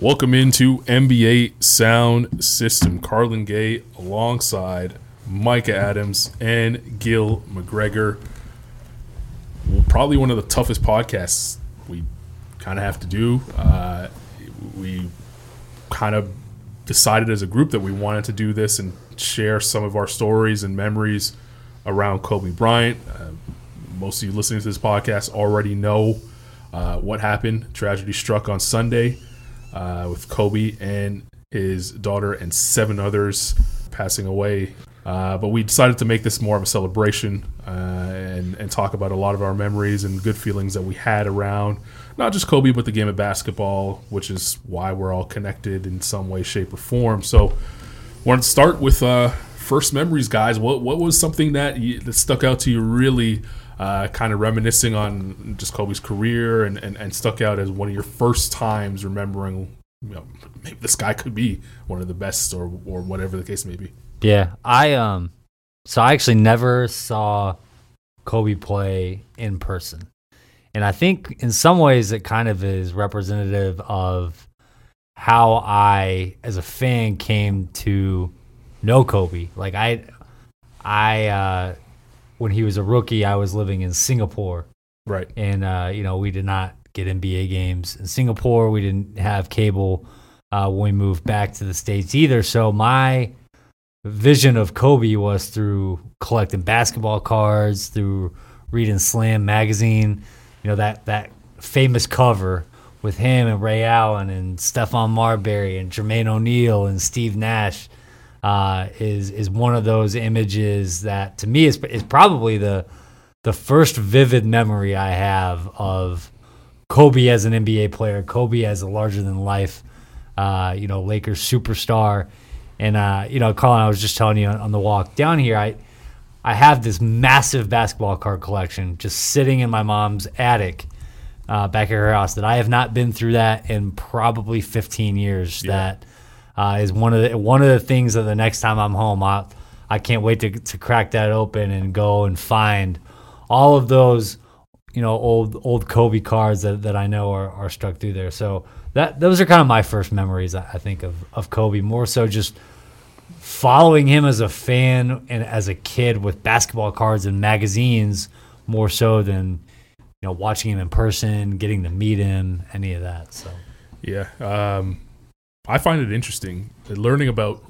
Welcome into NBA Sound System. Carlan Gay alongside Micah Adams and Gil McGregor. Probably one of the toughest podcasts we kind of have to do. Uh, we kind of decided as a group that we wanted to do this and share some of our stories and memories around Kobe Bryant. Uh, most of you listening to this podcast already know uh, what happened. Tragedy struck on Sunday uh, with Kobe and his daughter and seven others passing away. Uh, but we decided to make this more of a celebration uh, and, and talk about a lot of our memories and good feelings that we had around not just Kobe, but the game of basketball, which is why we're all connected in some way, shape, or form. So, want to start with uh, first memories, guys. What what was something that you, that stuck out to you really? Uh, kind of reminiscing on just Kobe's career and, and, and stuck out as one of your first times remembering, you know, maybe this guy could be one of the best or, or whatever the case may be. Yeah, I um, so I actually never saw Kobe play in person, and I think in some ways it kind of is representative of how I, as a fan, came to know Kobe. Like I, I uh, when he was a rookie, I was living in Singapore, Right. and uh, you know we did not get NBA games in Singapore. We didn't have cable uh, when we moved back to the states either. So my vision of Kobe was through collecting basketball cards, through reading Slam magazine. You know that that famous cover with him and Ray Allen and Stephon Marbury and Jermaine O'Neal and Steve Nash uh, is is one of those images that to me is is probably the the first vivid memory I have of Kobe as an NBA player, Kobe as a larger than life, uh, you know, Lakers superstar. And uh, you know, Colin, I was just telling you on, on the walk down here, I I have this massive basketball card collection just sitting in my mom's attic uh, back at her house that I have not been through that in probably 15 years. Yeah. That uh, is one of the one of the things that the next time I'm home, I I can't wait to to crack that open and go and find all of those you know old old Kobe cards that, that I know are, are stuck through there. So that those are kind of my first memories I I think of of Kobe. More so just following him as a fan and as a kid with basketball cards and magazines more so than you know watching him in person, getting to meet him, any of that. So Yeah. Um, I find it interesting learning about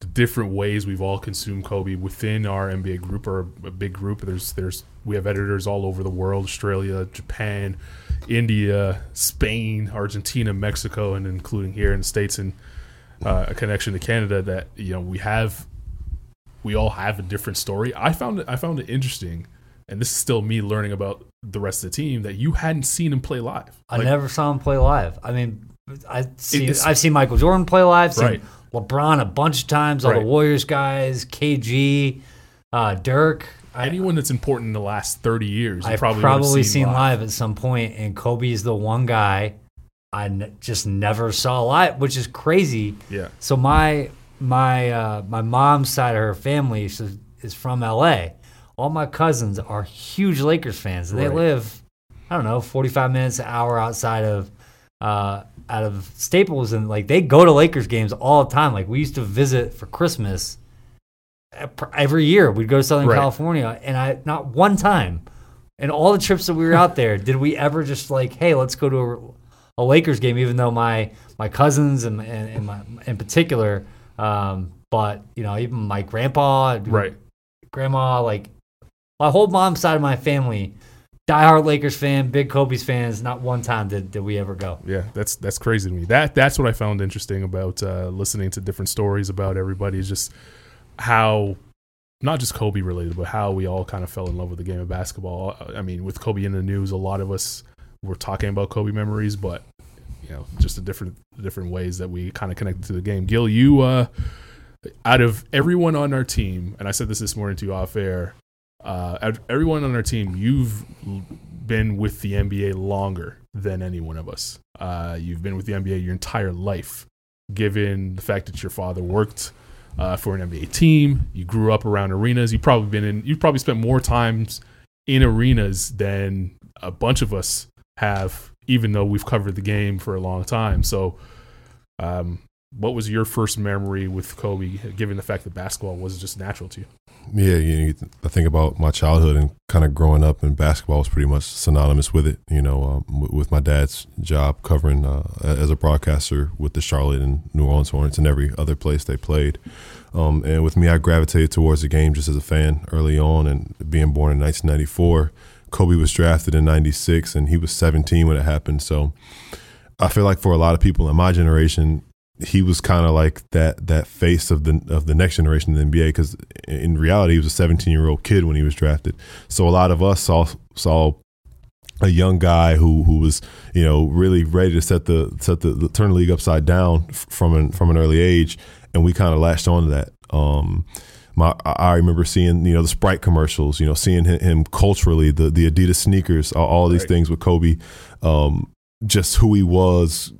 the different ways we've all consumed Kobe within our NBA group or a big group. There's there's we have editors all over the world: Australia, Japan, India, Spain, Argentina, Mexico, and including here in the states and uh, a connection to Canada. That you know we have we all have a different story. I found it I found it interesting. And this is still me learning about the rest of the team that you hadn't seen him play live. I Like, never saw him play live. I mean, I've seen I've seen Michael Jordan play live. Seen Right. LeBron a bunch of times. All Right. the Warriors guys, KG, uh, Dirk. I, anyone that's important in the last 30 years, I've probably, probably, would've seen live. at some point, and Kobe's the one guy I n- just never saw live, which is crazy. Yeah. So my my uh, my mom's side of her family is, is from LA. All my cousins are huge Lakers fans. They Right. live, I don't know, forty five minutes, an hour outside of uh, out of Staples, and like they go to Lakers games all the time. Like we used to visit for Christmas every year. We'd go to Southern Right. California, and I not one time. And all the trips that we were out there, did we ever just like, hey, let's go to a, a Lakers game? Even though my my cousins and and, and my in particular, um, but you know, even my grandpa, Right. grandma, like my whole mom's side of my family, diehard Lakers fan, big Kobe's fans. Not one time did, did we ever go. Yeah, that's that's crazy to me. That that's what I found interesting about uh, listening to different stories about everybody is just how not just Kobe related, but how we all kind of fell in love with the game of basketball. I mean, with Kobe in the news, a lot of us were talking about Kobe memories, but you know, just the different different ways that we kind of connected to the game. Gil, you uh, out of everyone on our team, and I said this this morning to you off air, uh, everyone on our team, you've been with the NBA longer than any one of us. Uh, you've been with the NBA your entire life, given the fact that your father worked uh, for an NBA team. You grew up around arenas. You've probably been in. You've probably spent more times in arenas than a bunch of us have, even though we've covered the game for a long time. So Um, what was your first memory with Kobe, given the fact that basketball was just natural to you? Yeah, you know, I think about my childhood and kind of growing up, and basketball was pretty much synonymous with it. You know, um, with my dad's job covering uh, as a broadcaster with the Charlotte and New Orleans Hornets and every other place they played. Um, and with me, I gravitated towards the game just as a fan early on. And being born in 1994, Kobe was drafted in '96, and he was 17 when it happened. So I feel like for a lot of people in my generation, he was kind of like that that face of the of the next generation in the NBA because in reality he was a 17 year old kid when he was drafted. So a lot of us saw saw a young guy who who was you know really ready to set the set the, the turn the league upside down from an from an early age, and we kind of latched on to that. Um, my, I remember seeing you know the Sprite commercials, you know seeing him, him culturally, the the Adidas sneakers, all, all these right. things with Kobe, um, just who he was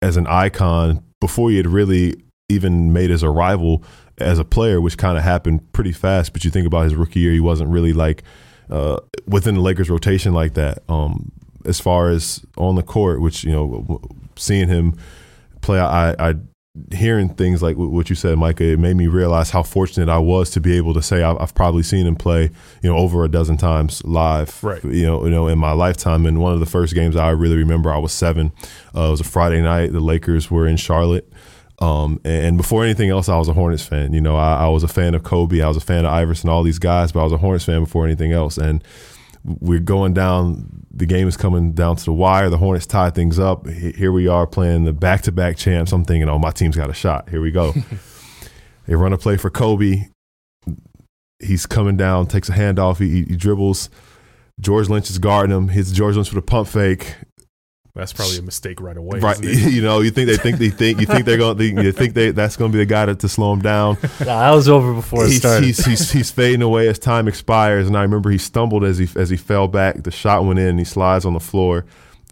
as an icon before he had really even made his arrival as a player, which kind of happened pretty fast. But you think about his rookie year, he wasn't really like uh, within the Lakers rotation like that. Um, as far as on the court, which you know, seeing him play, I, I hearing things like what you said, Micah, it made me realize how fortunate I was to be able to say I've, probably seen him play, you know, over a dozen times live, right. you know, you know, in my lifetime. And one of the first games I really remember, I was seven. Uh, it was a Friday night. The Lakers were in Charlotte. Um, and before anything else, I was a Hornets fan. You know, I, I was a fan of Kobe. I was a fan of Iverson, all these guys, but I was a Hornets fan before anything else. And we're going down. The game is coming down to the wire. The Hornets tie things up. Here we are playing the back-to-back champs. I'm thinking, oh, my team's got a shot. Here we go. they run a play for Kobe. He's coming down, takes a handoff. He, he dribbles. George Lynch is guarding him. Hits George Lynch with a pump fake. That's probably a mistake right away. Right, you know, you think they think they think you think they're going to you think they that's going to be the guy to, to slow him down. Nah, that was over before it he's, started. He's, he's, he's fading away as time expires, and I remember he stumbled as he as he fell back. The shot went in, and he slides on the floor,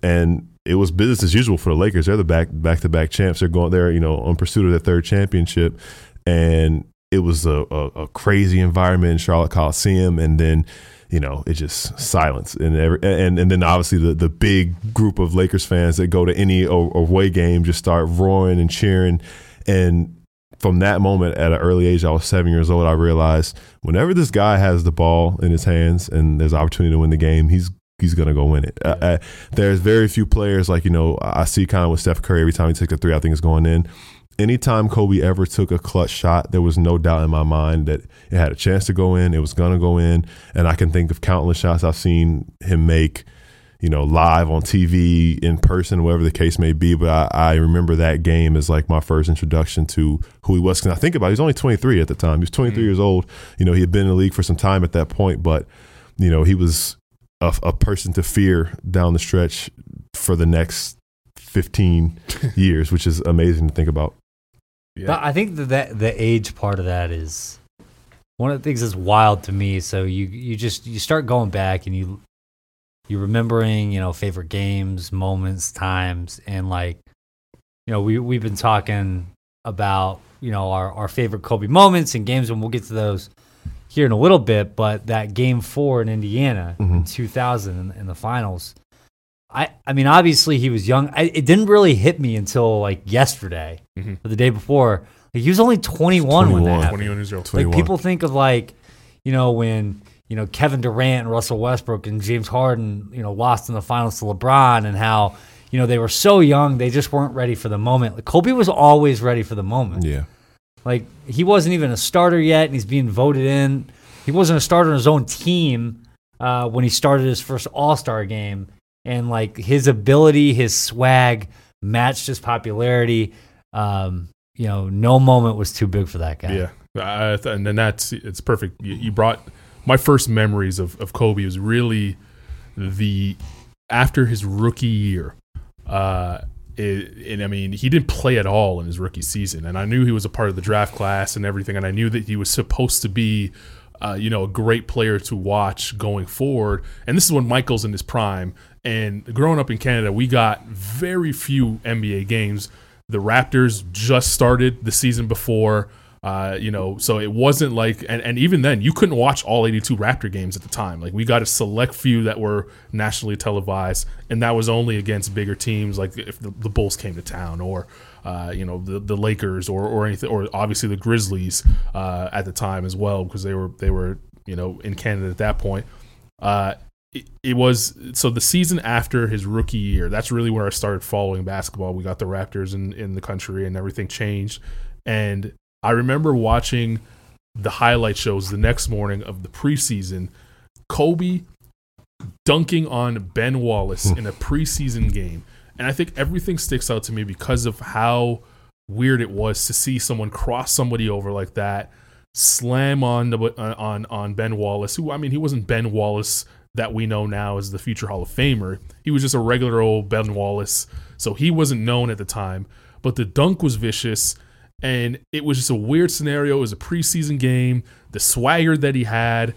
and it was business as usual for the Lakers. They're the back back to back champs. They're going there, you know, on pursuit of their third championship, and it was a, a, a crazy environment in Charlotte Coliseum, and then you know, it just silence and every, and and then obviously the the big group of Lakers fans that go to any away game just start roaring and cheering, and from that moment at an early age, I was seven years old. I realized whenever this guy has the ball in his hands and there's opportunity to win the game, he's he's gonna go win it. Uh, uh, there's very few players like you know I see kind of with Steph Curry every time he takes a three, I think it's going in anytime Kobe ever took a clutch shot, there was no doubt in my mind that it had a chance to go in. It was going to go in. And I can think of countless shots I've seen him make, you know, live on TV, in person, whatever the case may be. But I, I remember that game as like my first introduction to who he was. Because I think about it, he was only 23 at the time. He was 23 mm-hmm. years old. You know, he had been in the league for some time at that point. But, you know, he was a, a person to fear down the stretch for the next 15 years, which is amazing to think about. Yeah. But I think that, that the age part of that is one of the things that's wild to me. So you you just you start going back and you you remembering you know favorite games, moments, times, and like you know we we've been talking about you know our our favorite Kobe moments and games, and we'll get to those here in a little bit. But that game four in Indiana mm-hmm. in 2000 in, in the finals I, I mean, obviously he was young. I, it didn't really hit me until like yesterday mm-hmm. or the day before. Like, he was only 21, 21 when that happened. 21 years old. Like people think of like, you know, when you know Kevin Durant and Russell Westbrook and James Harden, you know, lost in the finals to LeBron, and how you know they were so young they just weren't ready for the moment. Like Kobe was always ready for the moment. Yeah. Like he wasn't even a starter yet, and he's being voted in. He wasn't a starter on his own team uh, when he started his first All Star game and like his ability, his swag matched his popularity. Um, you know, no moment was too big for that guy. Yeah, and then that's it's perfect. You, you, brought my first memories of of Kobe was really the after his rookie year. Uh, it, and I mean, he didn't play at all in his rookie season, and I knew he was a part of the draft class and everything, and I knew that he was supposed to be, uh, you know, a great player to watch going forward. And this is when Michael's in his prime, and growing up in Canada, we got very few NBA games. The Raptors just started the season before. Uh, you know, so it wasn't like, and, and even then, you couldn't watch all 82 Raptor games at the time. Like, we got a select few that were nationally televised, and that was only against bigger teams, like if the, the Bulls came to town, or uh, you know, the, the Lakers, or or anything, or obviously the Grizzlies uh, at the time as well, because they were they were you know in Canada at that point. It, it was so the season after his rookie year. That's really where I started following basketball. We got the Raptors in in the country, and everything changed. And I remember watching the highlight shows the next morning of the preseason. Kobe dunking on Ben Wallace in a preseason game. And I think everything sticks out to me because of how weird it was to see someone cross somebody over like that, slam on the, on on Ben Wallace, who I mean he wasn't Ben Wallace that we know now as the future Hall of Famer. He was just a regular old Ben Wallace, so he wasn't known at the time. But the dunk was vicious and it was just a weird scenario. It was a preseason game. The swagger that he had,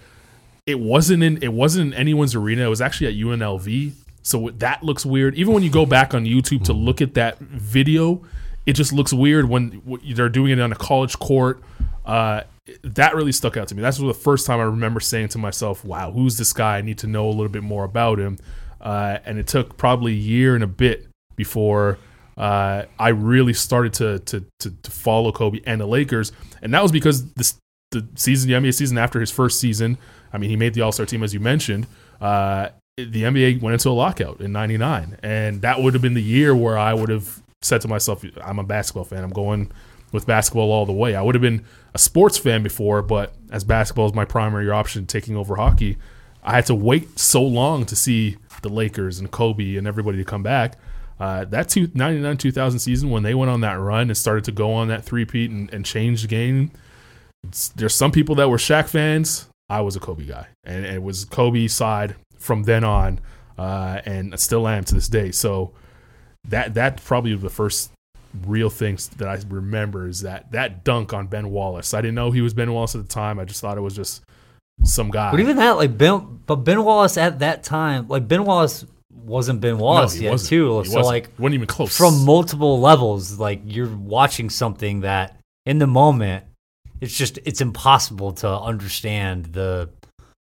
it wasn't in it wasn't in anyone's arena. It was actually at UNLV. So that looks weird. Even when you go back on YouTube to look at that video, it just looks weird when they're doing it on a college court. Uh, that really stuck out to me. That's the first time I remember saying to myself, "Wow, who's this guy? I need to know a little bit more about him." Uh, and it took probably a year and a bit before uh, I really started to, to, to to follow Kobe and the Lakers, and that was because the season, the NBA season after his first season. I mean, he made the All Star team as you mentioned. Uh, the NBA went into a lockout in '99, and that would have been the year where I would have said to myself, "I'm a basketball fan. I'm going with basketball all the way." I would have been a sports fan before, but as basketball is my primary option, taking over hockey, I had to wait so long to see the Lakers and Kobe and everybody to come back uh, that two, 99 2000 season, when they went on that run and started to go on that three-peat and, and change the game, there's some people that were Shaq fans. I was a Kobe guy, and, and it was Kobe side from then on, uh, and I still am to this day. So that that probably the first real things that I remember is that that dunk on Ben Wallace. I didn't know he was Ben Wallace at the time. I just thought it was just some guy. But even that, like Ben, but Ben Wallace at that time, like Ben Wallace wasn't Ben Wallace no, yet wasn't. too. He so wasn't. like wasn't even close from multiple levels. Like you're watching something that in the moment, it's just it's impossible to understand the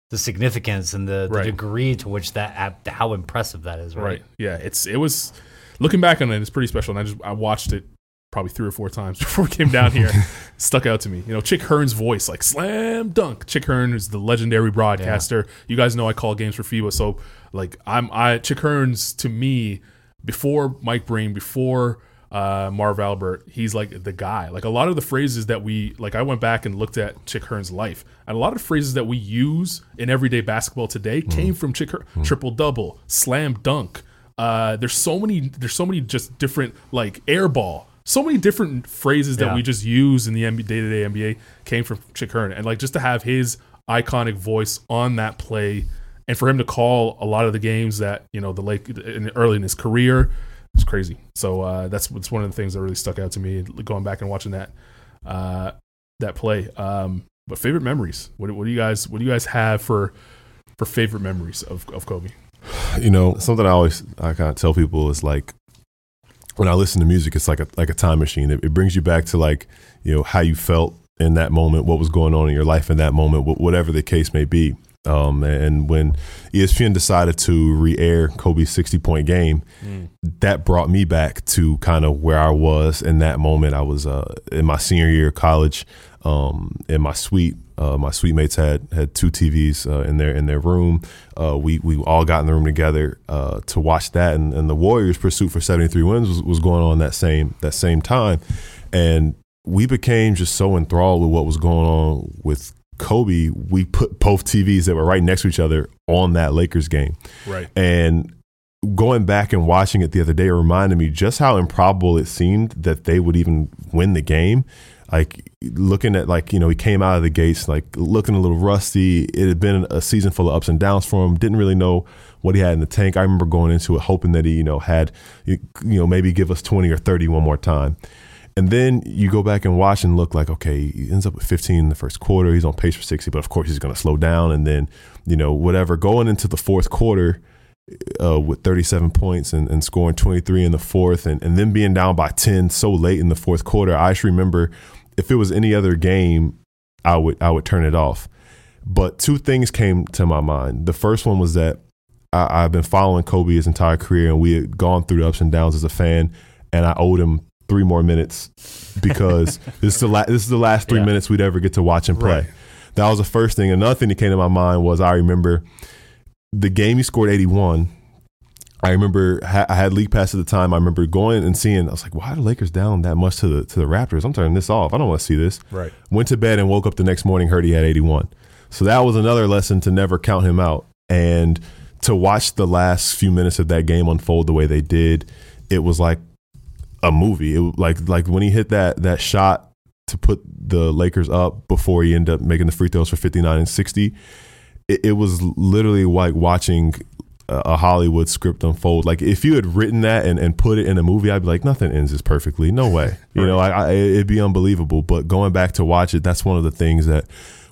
the significance and the, the right. degree to which that how impressive that is. Right? right. Yeah. It's it was looking back on it. It's pretty special. And I just I watched it probably three or four times before we came down here. stuck out to me. You know, Chick Hearn's voice, like slam dunk. Chick Hearn is the legendary broadcaster. Yeah. You guys know I call games for FIBA, so like I'm I Chick Hearn's to me before Mike Breen, before uh, Marv Albert, he's like the guy. Like a lot of the phrases that we like, I went back and looked at Chick Hearn's life, and a lot of phrases that we use in everyday basketball today mm. came from Chick Hearn. Mm. Triple double, slam dunk. Uh, there's so many. There's so many just different like air ball so many different phrases that yeah. we just use in the day to day NBA came from Chick Hearn, and like just to have his iconic voice on that play, and for him to call a lot of the games that you know the Lake in, early in his career, it's crazy. So uh, that's what's one of the things that really stuck out to me going back and watching that uh, that play. Um, but favorite memories? What, what do you guys what do you guys have for for favorite memories of of Kobe? You know, something I always I kind of tell people is like when I listen to music, it's like a like a time machine. It, it, brings you back to like you know how you felt in that moment, what was going on in your life in that moment, whatever the case may be. Um, and when ESPN decided to re-air Kobe's 60 point game, mm. that brought me back to kind of where I was in that moment. I was uh, in my senior year of college um, in my suite. Uh, my suite mates had had two TVs uh, in their in their room. Uh, we we all got in the room together uh, to watch that, and, and the Warriors' pursuit for 73 wins was, was going on that same that same time, and we became just so enthralled with what was going on with Kobe. We put both TVs that were right next to each other on that Lakers game, right, and going back and watching it the other day reminded me just how improbable it seemed that they would even win the game like looking at like you know he came out of the gates like looking a little rusty. It had been a season full of ups and downs for him. Didn't really know what he had in the tank. I remember going into it hoping that he you know had you know maybe give us 20 or 30 one more time. And then you go back and watch and look like okay he ends up with 15 in the first quarter. He's on pace for 60 but of course he's going to slow down. And then you know whatever going into the fourth quarter uh, with 37 points and, and, scoring 23 in the fourth and, and then being down by 10 so late in the fourth quarter. I just remember if it was any other game, I would I would turn it off. But two things came to my mind. The first one was that I, I've been following Kobe his entire career, and we had gone through the ups and downs as a fan, and I owed him three more minutes because this is the la- this is the last three Yeah. minutes we'd ever get to watch him play. Right. That was the first thing. Another thing that came to my mind was I remember the game he scored 81. I remember ha- I had league pass at the time. I remember going and seeing. I was like, "Why are the Lakers down that much to the to the Raptors? I'm turning this off. I don't want to see this." Right. Went to bed and woke up the next morning. Heard he had 81. So that was another lesson to never count him out and to watch the last few minutes of that game unfold the way they did. It was like a movie. It like like when he hit that that shot to put the Lakers up before he ended up making the free throws for 59 and 60. It, it was literally like watching a Hollywood script unfold. Like if you had written that and, and put it in a movie, I'd be like, nothing ends as perfectly. No way. You know, I, I, it'd be unbelievable. But going back to watch it, that's one of the things that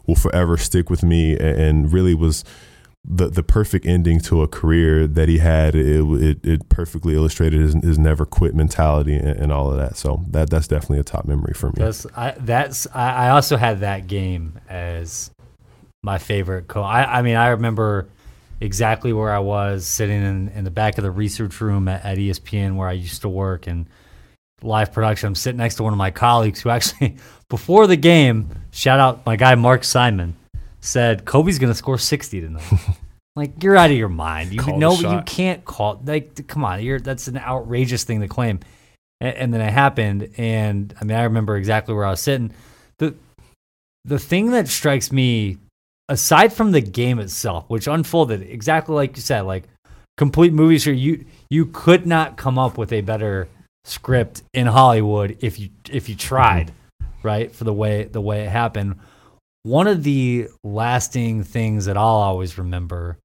will forever stick with me and, and really was the the perfect ending to a career that he had. It it, it perfectly illustrated his, his never quit mentality and, and all of that. So that that's definitely a top memory for me. That's I, that's I, I also had that game as my favorite. Co- I I mean I remember exactly where I was sitting in, in the back of the research room at, at ESPN where I used to work and live production. I'm sitting next to one of my colleagues who actually before the game, shout out my guy Mark Simon, said Kobe's gonna score 60 tonight. like you're out of your mind. You Call know you can't call like come on, you're that's an outrageous thing to claim. And, and then it happened, and I mean I remember exactly where I was sitting. the The thing that strikes me, aside from the game itself, which unfolded exactly like you said, like complete movies here, you you could not come up with a better script in Hollywood if you if you tried, right? For the way the way it happened. One of the lasting things that I'll always remember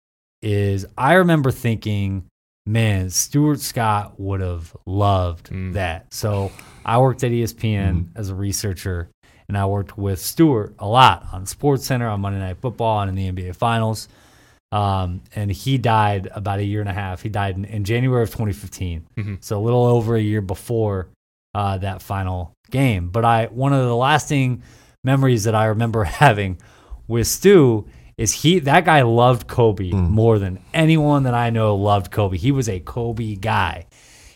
is I remember thinking, man, Stuart Scott would have loved Mm. that. So I worked at ESPN as a researcher, and I worked with Stuart a lot on Sports Center, on Monday Night Football, and in the NBA Finals. Um, and he died about a year and a half. He died in, in January of 2015, Mhm. so a little over a year before uh, that final game. But I one of the lasting memories that I remember having with Stu is he that guy loved Kobe more than anyone that I know loved Kobe. He was a Kobe guy.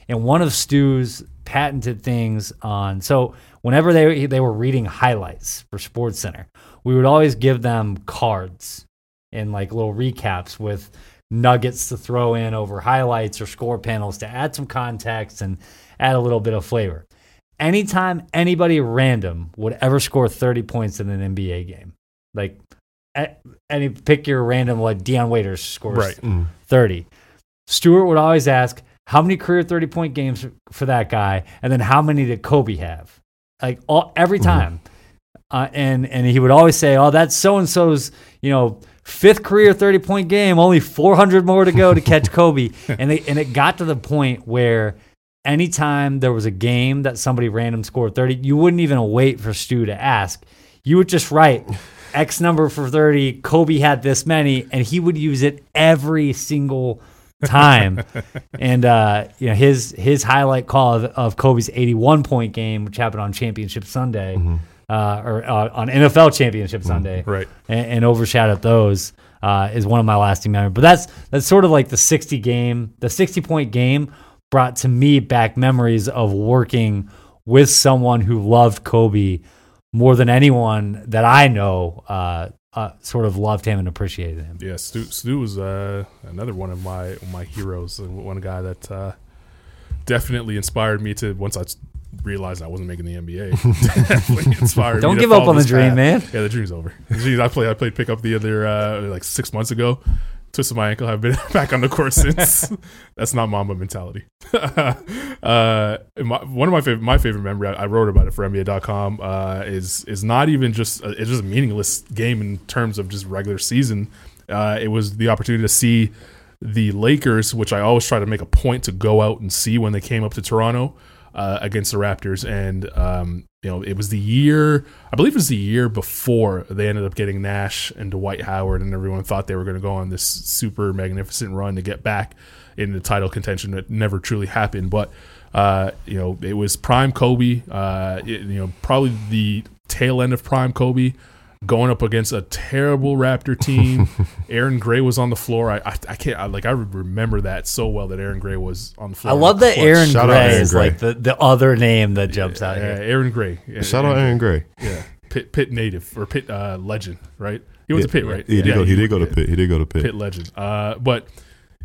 And one of Stu's patented things on so whenever they they were reading highlights for Sports Center, we would always give them cards and like little recaps with nuggets to throw in over highlights or score panels to add some context and add a little bit of flavor. Anytime anybody random would ever score 30 points in an NBA game, like any pick your random like Dion Waiters scores Right. Mm. 30. Stuart would always ask, how many career 30 point games for that guy? And then how many did Kobe have? Like all, every time. Uh, and, and he would always say, oh, that's so and so's, you know, fifth career 30 point game, only 400 more to go to catch Kobe. and, they, and it got to the point where anytime there was a game that somebody random scored 30, you wouldn't even wait for Stu to ask. You would just write X number for 30, Kobe had this many, and he would use it every single time. and uh, you know, his his highlight call of, of Kobe's 81 point game, which happened on Championship Sunday, uh, or uh, on NFL Championship Sunday, Right. and, and overshadowed those uh, is one of my lasting memories. But that's that's sort of like the 60 game, the 60 point game brought to me back memories of working with someone who loved Kobe more than anyone that I know. Uh, sort of loved him and appreciated him. Yeah, Stu, Stu was uh, another one of my my heroes. uh, One guy that uh, definitely inspired me to once I realized I wasn't making the NBA. inspired. Don't give up on the dream, path. man. Yeah, the dream's over. Dream's- I played I played pickup the other uh, like six months ago. Twisted my ankle. I've been back on the court since. That's not Mamba mentality. uh, my, one of my favorite my favorite memory. I, I wrote about it for NBA.com. Uh, is is not even just a, it's just a meaningless game in terms of just regular season. Uh, it was the opportunity to see the Lakers, which I always try to make a point to go out and see when they came up to Toronto uh, against the Raptors, and um, you know it was the year I believe it was the year before they ended up getting Nash and Dwight Howard, and everyone thought they were going to go on this super magnificent run to get back in the title contention. That never truly happened, but uh, you know it was prime Kobe. Uh, it- you know probably the tail end of prime Kobe, going up against a terrible Raptor team. Aaron Gray was on the floor. I I, I can't I, like I remember that so well that Aaron Gray was on the floor. I love that Clutch. Aaron Shout Gray Aaron is Gray. like the, the other name that jumps out Yeah, here. Aaron Gray. Yeah, Shout out Aaron Gray. Yeah, Pitt, Pitt native or Pitt uh, legend, right? He went to Pitt, right? He did, Yeah, go, he did go to yeah. Pitt. He did go to Pitt. Pitt legend. Uh, but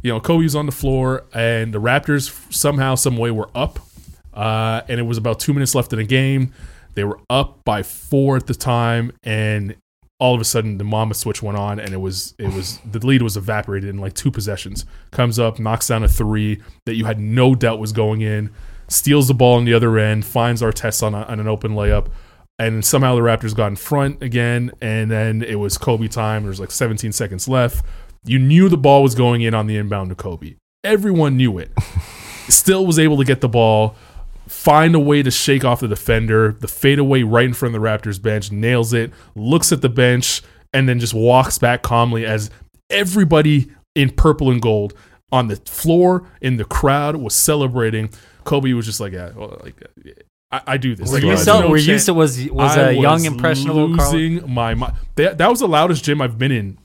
you know, Kobe was on the floor, and the Raptors somehow, some way, were up. Uh, and it was about two minutes left in the game. They were up by four at the time, and all of a sudden, the Mamba switch went on, and it was it was the lead was evaporated in like two possessions. Comes up, knocks down a three that you had no doubt was going in. Steals the ball on the other end, finds Artest on, a, on an open layup, and somehow the Raptors got in front again, and then it was Kobe time. There's like 17 seconds left. You knew the ball was going in on the inbound to Kobe. Everyone knew it. Still was able to get the ball, find a way to shake off the defender. The fadeaway right in front of the Raptors bench, nails it, looks at the bench, and then just walks back calmly as everybody in purple and gold on the floor in the crowd was celebrating. Kobe was just like, yeah, well, like I, I do this. Were Like, you so? no Were you so? Was was I a young was impressionable Carl? losing my mind. That, that was the loudest gym I've been in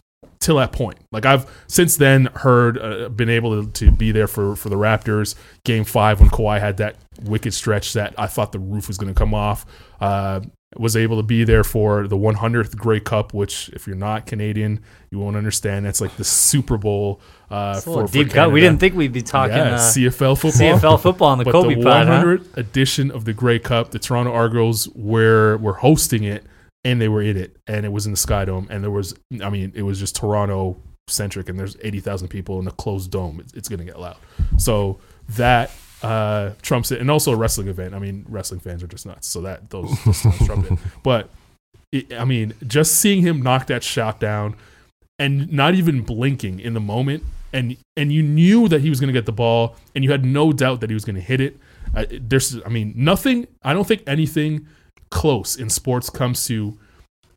till that point. Like I've since then heard, uh, been able to, to be there for for the Raptors game five when Kawhi had that wicked stretch that I thought the roof was going to come off. Uh, was able to be there for the 100th Grey Cup, which if you're not Canadian, you won't understand. That's like the Super Bowl uh, for, deep for cut. We didn't think we'd be talking Yeah, uh, CFL football. CFL football on the But Kobe the pod. huh? edition of the Grey Cup, the Toronto Argos were were hosting it, and they were in it, and it was in the Sky Dome, and there was, I mean, it was just Toronto centric, and there's 80,000 people in a closed dome. It's, it's going to get loud. So that uh, trumps it, and also a wrestling event. I mean, wrestling fans are just nuts, so that those, those trump it. But it, I mean, just seeing him knock that shot down, and not even blinking in the moment, and and you knew that he was going to get the ball, and you had no doubt that he was going to hit it. Uh, there's, I mean, nothing. I don't think anything close in sports comes to,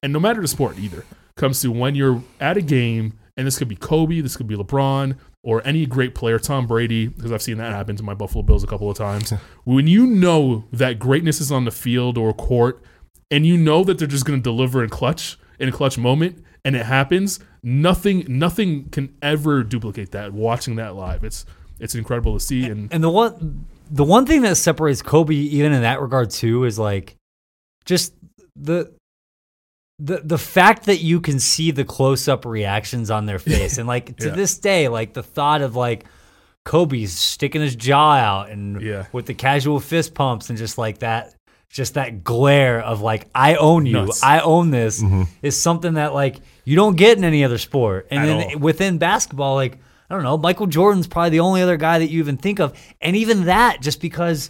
and no matter the sport either, comes to when you're at a game, and this could be Kobe, this could be LeBron, or any great player, Tom Brady, because I've seen that happen to my Buffalo Bills a couple of times. when you know that greatness is on the field or court, and you know that they're just going to deliver in clutch in a clutch moment, and it happens, nothing, nothing can ever duplicate that. Watching that live, it's it's incredible to see, and And the one the one thing that separates Kobe even in that regard too is like just the the the fact that you can see the close up reactions on their face and like to Yeah. this day like the thought of like Kobe's sticking his jaw out and Yeah. with the casual fist pumps and just like that just that glare of like I own you Nuts. I own this mm-hmm. is something that like you don't get in any other sport and At then all. within basketball like I don't know Michael Jordan's probably the only other guy that you even think of and even that just because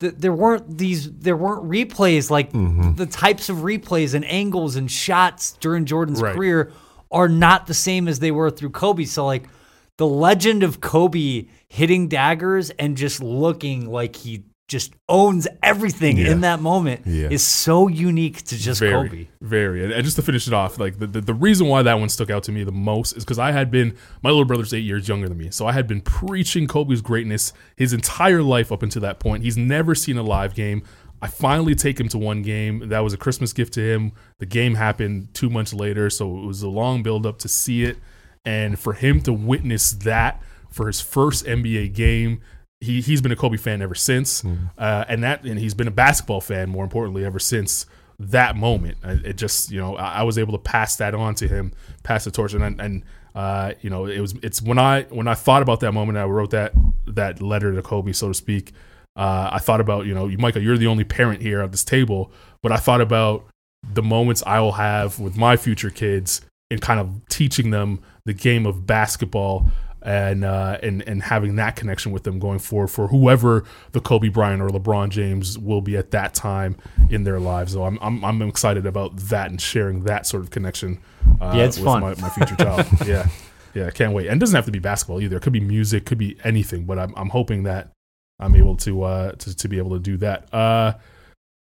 th- there weren't these there weren't replays like mm-hmm. the types of replays and angles and shots during Jordan's Right. career are not the same as they were through Kobe so like the legend of Kobe hitting daggers and just looking like he just owns everything Yeah. in that moment Yeah. is so unique to just very, Kobe. very. And and just to finish it off, like the, the, the reason why that one stuck out to me the most is because I had been my little brother's eight years younger than me, so I had been preaching Kobe's greatness his entire life up until that point. He's never seen a live game. I finally take him to one game. That was a Christmas gift to him. The game happened two months later, so it was a long build up to see it, and for him to witness that for his first NBA game. He, he's been a Kobe fan ever since, uh, and that and he's been a basketball fan more importantly ever since that moment. It just you know I, I was able to pass that on to him, pass the torch, and and uh, you know it was it's when I when I thought about that moment, I wrote that that letter to Kobe, so to speak. Uh, I thought about you know you, Michael, you're the only parent here at this table, but I thought about the moments I will have with my future kids and kind of teaching them the game of basketball and uh, and and having that connection with them going forward for whoever the Kobe Bryant or LeBron James will be at that time in their lives. So I'm I'm, I'm excited about that and sharing that sort of connection. Uh, Yeah, it's with fun. My, my future child. yeah, yeah, I can't wait. And it doesn't have to be basketball either. It could be music, could be anything. But I'm I'm hoping that I'm able to uh to, to be able to do that. Uh,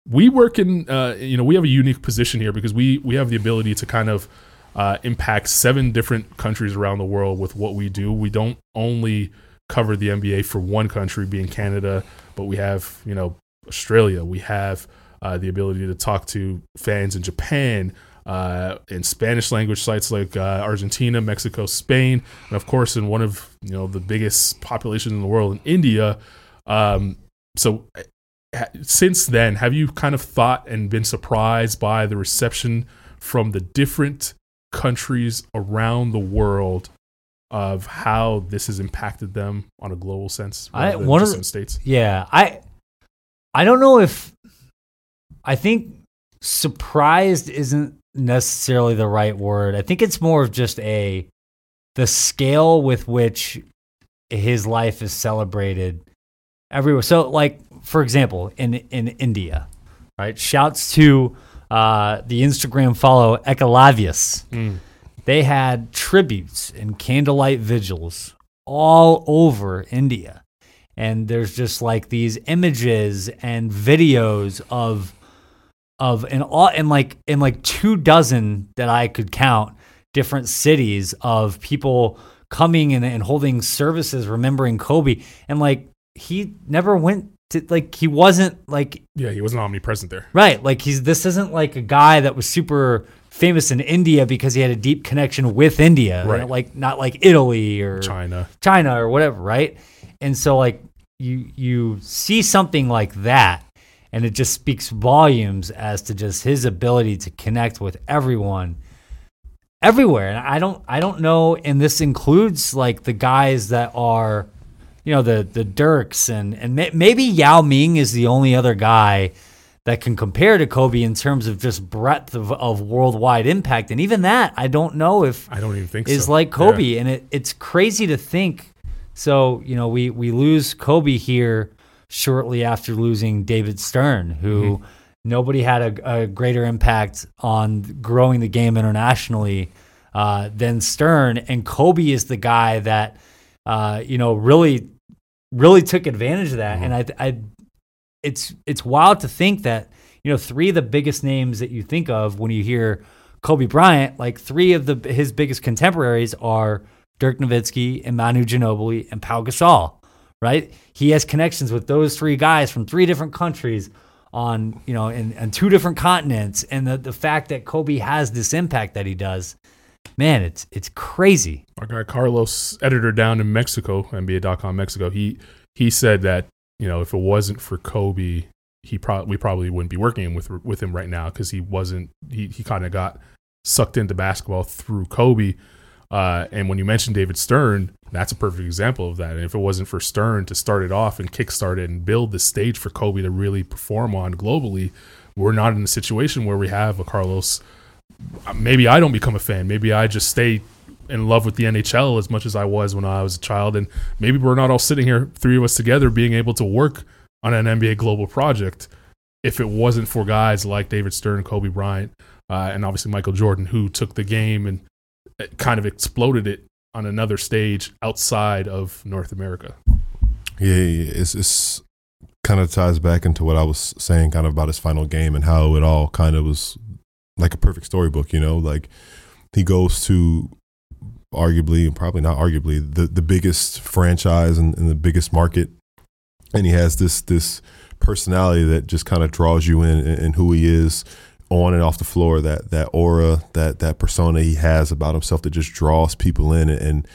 we work in uh, you know we have a unique position here because we we have the ability to kind of uh, impact seven different countries around the world with what we do. We don't only cover the NBA for one country, being Canada, but we have you know Australia, we have uh, the ability to talk to fans in Japan, uh, in Spanish language sites like uh, Argentina, Mexico, Spain, and of course in one of you know the biggest populations in the world in India. Um, so ha- since then, have you kind of thought and been surprised by the reception from the different countries around the world of how this has impacted them on a global sense? I- one of the- states. Yeah, I I don't know if I think surprised isn't necessarily the right word. I think it's more of just a the scale with which his life is celebrated everywhere. So like for example, in in India, right? Shouts to uh, the Instagram follow Ekalavyas. Mm. They had tributes and candlelight vigils all over India and there's just like these images and videos of of and all and like in like two dozen that I could count different cities of people coming and, and holding services remembering Kobe and like he never went to like he wasn't like Yeah, he wasn't omnipresent there. right like he's this isn't like a guy that was super famous in India because he had a deep connection with India Right. like not like Italy or China. China or whatever, right? And so like you you see something like that and it just speaks volumes as to just his ability to connect with everyone everywhere. And I don't I don't know and this includes like the guys that are you know the the Dirks and and may, maybe Yao Ming is the only other guy that can compare to Kobe in terms of just breadth of, of worldwide impact. And even that, I don't know if I don't even think is so. like Yeah. Kobe, and it, it's crazy to think. So you know, we we lose Kobe here shortly after losing David Stern, who Mm-hmm. nobody had a, a greater impact on growing the game internationally uh, than Stern, and Kobe is the guy that uh, you know really really took advantage of that, and mm-hmm. I I it's it's wild to think that you know three of the biggest names that you think of when you hear Kobe Bryant, like three of the his biggest contemporaries are Dirk Nowitzki and Manu Ginobili and Pau Gasol, right? He has connections with those three guys from three different countries on you know in, in two different continents, and the the fact that Kobe has this impact that he does, man, it's it's crazy. our guy Carlos, editor down in Mexico, NBA.com Mexico, he he said that you know if it wasn't for Kobe, he probably we probably wouldn't be working with with him right now because he wasn't he he kind of got sucked into basketball through Kobe. Uh, and when you mentioned David Stern, that's a perfect example of that. And if it wasn't for Stern to start it off and kickstart it and build the stage for Kobe to really perform on globally, we're not in a situation where we have a Carlos. Maybe I don't become a fan. Maybe I just stay in love with the NHL as much as I was when I was a child. And maybe we're not all sitting here, three of us together, being able to work on an NBA global project if it wasn't for guys like David Stern, Kobe Bryant, uh, and obviously Michael Jordan, who took the game and uh, kind of exploded it on another stage outside of North America. Yeah, yeah, it's it's kind of ties back into what I was saying, kind of about his final game and how it all kind of was like a perfect storybook. You know, like he goes to arguably, and probably not arguably, the the biggest franchise and, and the biggest market, and he has this this personality that just kind of draws you in and who he is on and off the floor that that aura that that persona he has about himself that just draws people in and,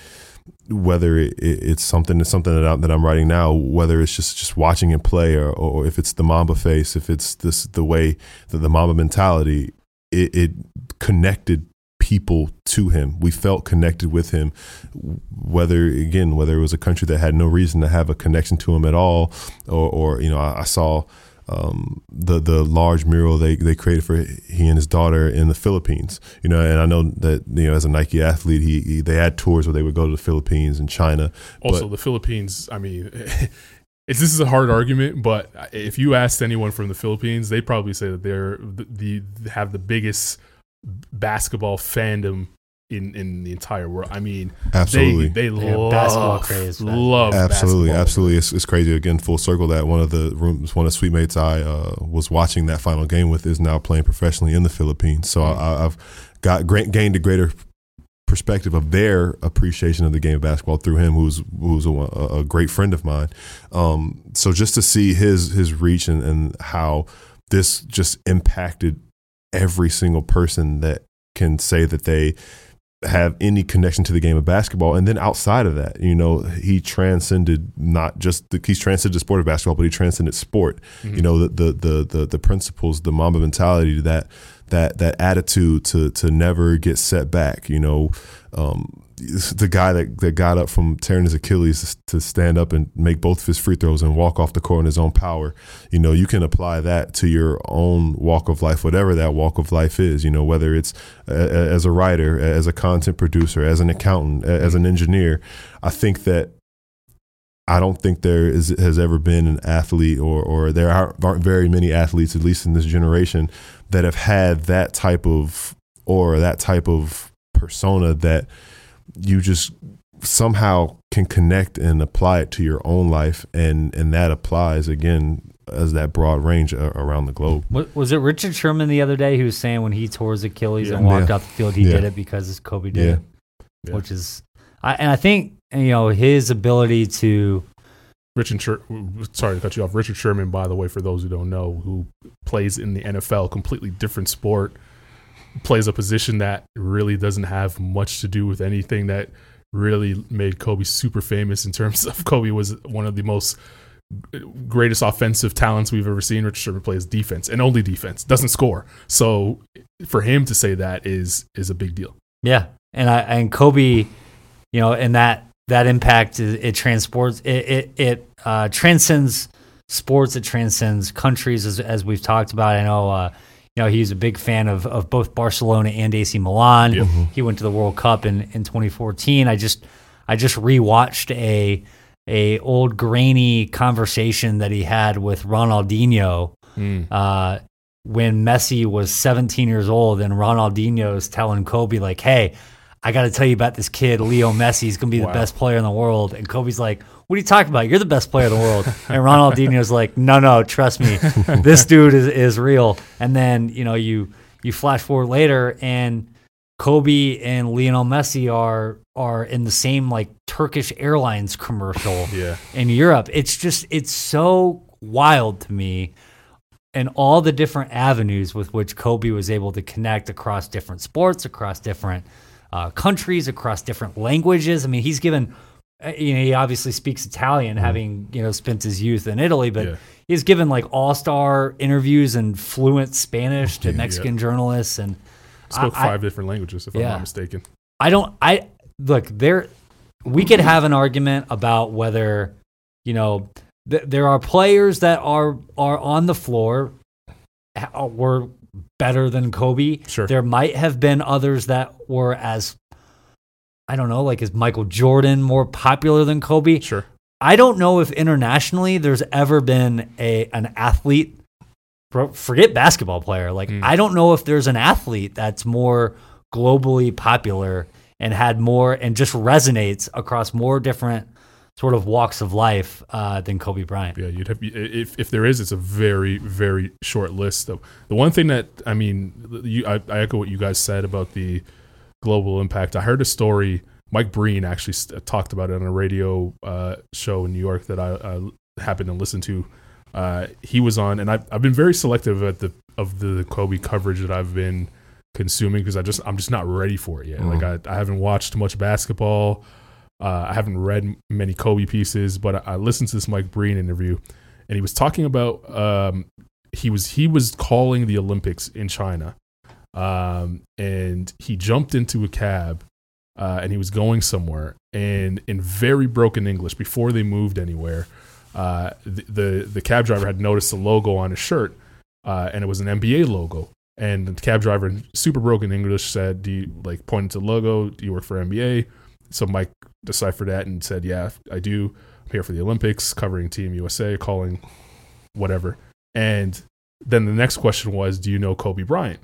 whether it, it- it's something it's something that, I, that I'm writing now, whether it's just just watching him play, or, or if it's the Mamba face, if it's this the way the, the Mamba mentality, it, it connected people to him. We felt connected with him, whether again whether it was a country that had no reason to have a connection to him at all, or or you know I, I saw. Um, the the large mural they, they created for he and his daughter in the Philippines, you know, and I know that you know as a Nike athlete, he, he they had tours where they would go to the Philippines and China, Also, But- the Philippines, I mean, it's, this is a hard argument, but if you asked anyone from the Philippines, they'd probably say that they're the, the have the biggest basketball fandom in, in the entire world. I mean, Absolutely. they they love basketball craze, love absolutely, basketball. absolutely. It's, it's crazy. Again, full circle that one of the rooms, one of the suite mates I uh, was watching that final game with is now playing professionally in the Philippines. So I, I've got gained a greater perspective of their appreciation of the game of basketball through him, who's who's a, a great friend of mine. Um, so just to see his his reach and, and how this just impacted every single person that can say that they have any connection to the game of basketball. And then outside of that, you know, he transcended not just the, he's transcended the sport of basketball, but he transcended sport. Mm-hmm. You know, the, the the the the principles, the Mamba mentality, that that that attitude to to never get set back. You know, um, the guy that, that got up from tearing his Achilles to stand up and make both of his free throws and walk off the court in his own power. You know, you can apply that to your own walk of life, whatever that walk of life is. You know, whether it's a, as a writer, as a content producer, as an accountant, as an engineer. I think that I don't think there is has ever been an athlete, or or there aren't very many athletes, at least in this generation, that have had that type of or that type of persona that you just somehow can connect and apply it to your own life and and that applies again as that broad range around the globe. Was it Richard Sherman the other day who was saying when he tore his Achilles yeah. and walked yeah. out the field, he yeah. did it because it's Kobe did it, which is, I, and I think you know his ability to. Richard, Sher- sorry to cut you off. Richard Sherman, by the way, for those who don't know, who plays in the NFL, completely different sport plays a position that really doesn't have much to do with anything that really made Kobe super famous in terms of Kobe was one of the most greatest offensive talents we've ever seen. Richard Sherman plays defense and only defense, doesn't score. So for him to say that is is a big deal. Yeah, and I and Kobe, you know, and that that impact it, it transports it it, it uh, transcends sports. It transcends countries, as as we've talked about. I know. Uh, you know, he's a big fan of, of both Barcelona and AC Milan. Mm-hmm. He went to the World Cup in, in 2014. I just I just rewatched a a old grainy conversation that he had with Ronaldinho mm. uh, when Messi was 17 years old, and Ronaldinho's telling Kobe like, "Hey, I got to tell you about this kid, Leo Messi. He's gonna be wow. the best player in the world." And Kobe's like, what are you talking about? You're the best player in the world. And Ronaldinho's like, no, no, trust me, this dude is, is real. And then, you know, you you flash forward later and Kobe and Lionel Messi are are in the same like Turkish Airlines commercial yeah. in Europe. It's just it's so wild to me and all the different avenues with which Kobe was able to connect across different sports, across different uh, countries, across different languages. I mean, he's given uh, you know, he obviously speaks Italian, mm having you know spent his youth in Italy, but yeah. he's given like all star interviews in fluent Spanish to Mexican yeah. journalists, and spoke I, five I, different languages, if I'm not mistaken. I don't. I look there. We could have an argument about whether you know th- there are players that are are on the floor were better than Kobe. Sure. There might have been others that were as I don't know, like is Michael Jordan more popular than Kobe? Sure. I don't know if internationally there's ever been a an athlete forget basketball player. Like mm. I don't know if there's an athlete that's more globally popular and had more and just resonates across more different sort of walks of life uh, than Kobe Bryant. Yeah, you'd have if if there is, it's a very very short list. Though the one thing that I mean, you, I, I echo what you guys said about the global impact. I heard a story. Mike Breen actually st- talked about it on a radio uh, show in New York that I, I happened to listen to. Uh, he was on, and I've, I've been very selective at the of the Kobe coverage that I've been consuming because I just I'm just not ready for it yet. Mm-hmm. Like I, I haven't watched much basketball. Uh, I haven't read many Kobe pieces, but I, listened to this Mike Breen interview, and he was talking about um, he was he was calling the Olympics in China, um, and he jumped into a cab uh, and he was going somewhere and in very broken english before they moved anywhere uh, the, the, the cab driver had noticed the logo on his shirt uh, and it was an nba logo. And the cab driver in super broken english said do you like pointed to the logo? Do you work for nba so mike deciphered that and said yeah i do i'm here for the olympics covering team usa calling whatever and then the next question was do you know kobe bryant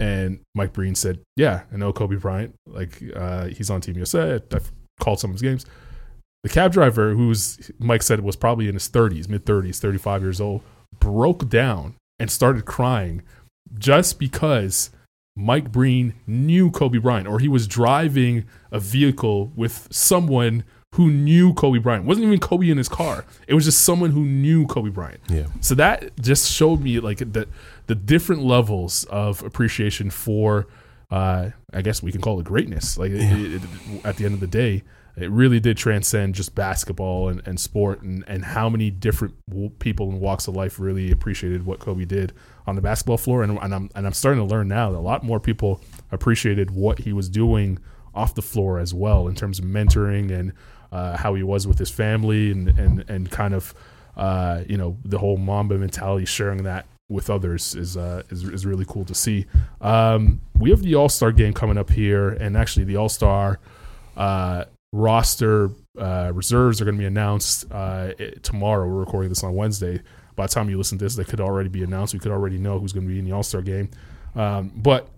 and Mike Breen said, "Yeah, I know Kobe Bryant. Like uh, he's on Team USA. I've called some of his games." The cab driver, who's Mike said was probably in his 30s, mid 30s, 35 years old, broke down and started crying just because Mike Breen knew Kobe Bryant, or he was driving a vehicle with someone who knew Kobe Bryant. It wasn't even Kobe in his car. It was just someone who knew Kobe Bryant. Yeah. So that just showed me like the the different levels of appreciation for, uh, I guess we can call it greatness. Like it- it- it- at the end of the day, it really did transcend just basketball and, and sport and, and how many different people in walks of life really appreciated what Kobe did on the basketball floor. And, and I'm and I'm starting to learn now that a lot more people appreciated what he was doing off the floor as well in terms of mentoring and uh, how he was with his family and and and kind of uh, you know the whole Mamba mentality, sharing that with others is uh, is is really cool to see. Um, we have the All Star game coming up here, and actually the All Star uh, roster uh, reserves are going to be announced uh, tomorrow. We're recording this on Wednesday. By the time you listen to this, they could already be announced. We could already know who's going to be in the All Star game. Um, but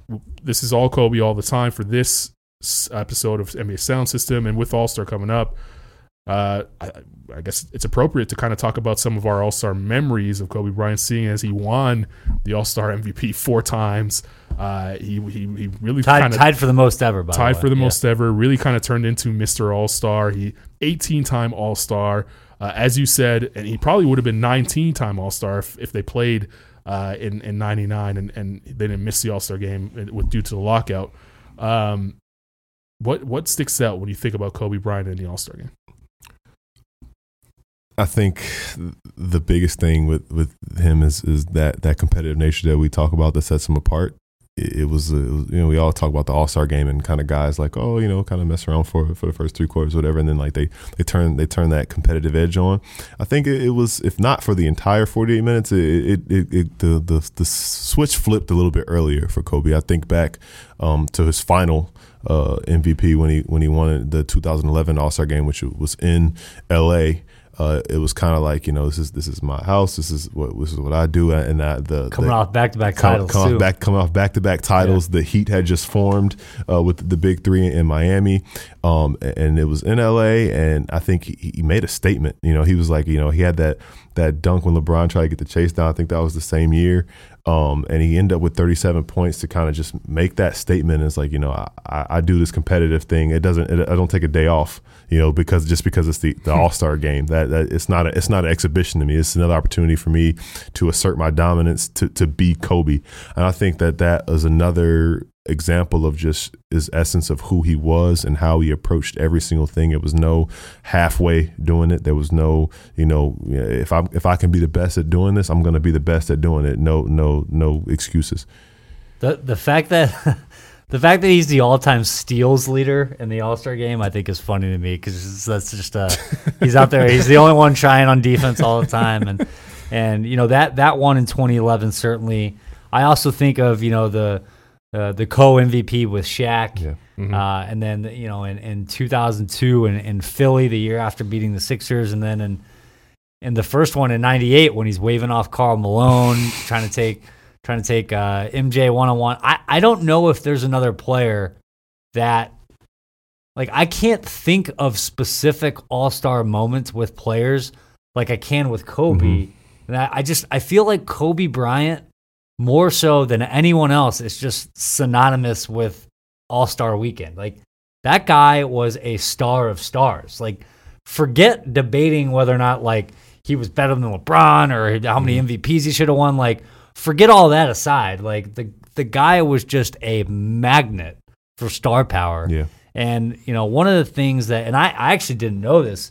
this is all Kobe all the time for this episode of NBA Sound System, and with All Star coming up, uh, I, I guess it's appropriate to kind of talk about some of our All Star memories of Kobe Bryant, seeing as he won the All Star MVP four times. Uh, he, he he really Tied, kind of tied for the most ever, by tied the way. for the Yeah. most ever. Really kind of turned into Mr. All Star. He 18 time All Star, uh, as you said, and he probably would have been 19 time All Star if, if they played uh, in in '99 and, and they didn't miss the All Star game with due to the lockout. Um, what what sticks out when you think about Kobe Bryant in the All Star game? I think the biggest thing with, with him is is that that competitive nature that we talk about that sets him apart. It, was, you know, we all talk about the All Star game and kind of guys like, oh, you know, kind of mess around for for the first three quarters, whatever, and then like they they turn they turn that competitive edge on. I think it, it was, if not for the entire forty eight minutes, it, it, it, it the, the the switch flipped a little bit earlier for Kobe. I think back um, to his final uh, MVP when he when he won the 2011 All Star game, which was in L.A uh, it was kind of like you know this is this is my house this is what this is what I do and I, the Coming the, off back to back titles, come off back coming off back to back titles the Heat had just formed uh, with the big three in Miami um, and it was in LA and I think he, he made a statement you know he was like you know he had that that dunk when LeBron tried to get the chase down I think that was the same year um, and he ended up with 37 points to kind of just make that statement. It's like you know, I, I do this competitive thing. It doesn't. It, I don't take a day off. You know, because just because it's the, the All Star game, that, that it's not a, it's not an exhibition to me. It's another opportunity for me to assert my dominance to to be Kobe. And I think that that is another example of just his essence of who he was and how he approached every single thing. It was no halfway doing it. There was no, you know, if I if I can be the best at doing this, I'm going to be the best at doing it. No, no, no excuses. The the fact that the fact that he's the all time steals leader in the All Star game, I think is funny to me because that's just uh, he's out there. He's the only one trying on defense all the time, and and you know that that one in 2011 certainly. I also think of you know the uh, the co MVP with Shaq. Yeah. Uh, and then you know in, in 2002 in, in Philly the year after beating the Sixers, and then in in the first one in '98 when he's waving off Karl Malone, trying to take trying to take uh, MJ one on one. I I don't know if there's another player that like I can't think of specific All Star moments with players like I can with Kobe, and I, I just I feel like Kobe Bryant more so than anyone else is just synonymous with All Star Weekend. Like that guy was a star of stars. Like forget debating whether or not like he was better than LeBron or how many MVPs he should have won. Like forget all that aside. Like the the guy was just a magnet for star power. Yeah. And you know, one of the things that, and I, I actually didn't know this.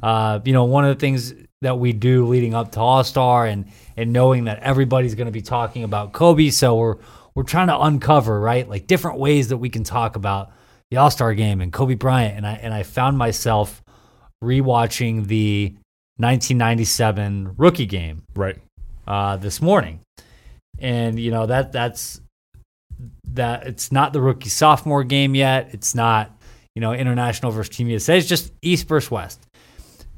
Uh, you know, one of the things that we do leading up to All Star, and and knowing that everybody's going to be talking about Kobe, so we're we're trying to uncover right, like different ways that we can talk about the All Star game and Kobe Bryant. And I and I found myself rewatching the 1997 rookie game Right. uh, this morning, and you know that that's that it's not the rookie sophomore game yet. It's not you know international versus Team USA. It's just East versus West,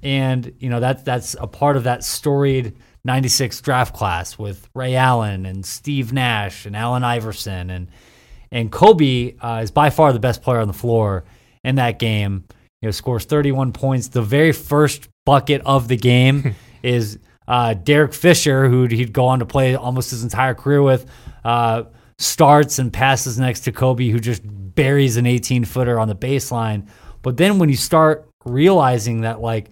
and you know that that's a part of that storied '96 draft class with Ray Allen and Steve Nash and Allen Iverson and and Kobe uh, is by far the best player on the floor in that game. You know, scores 31 points. The very first bucket of the game is uh, Derek Fisher, who he'd go on to play almost his entire career with, uh, starts and passes next to Kobe, who just buries an 18 footer on the baseline. But then when you start realizing that like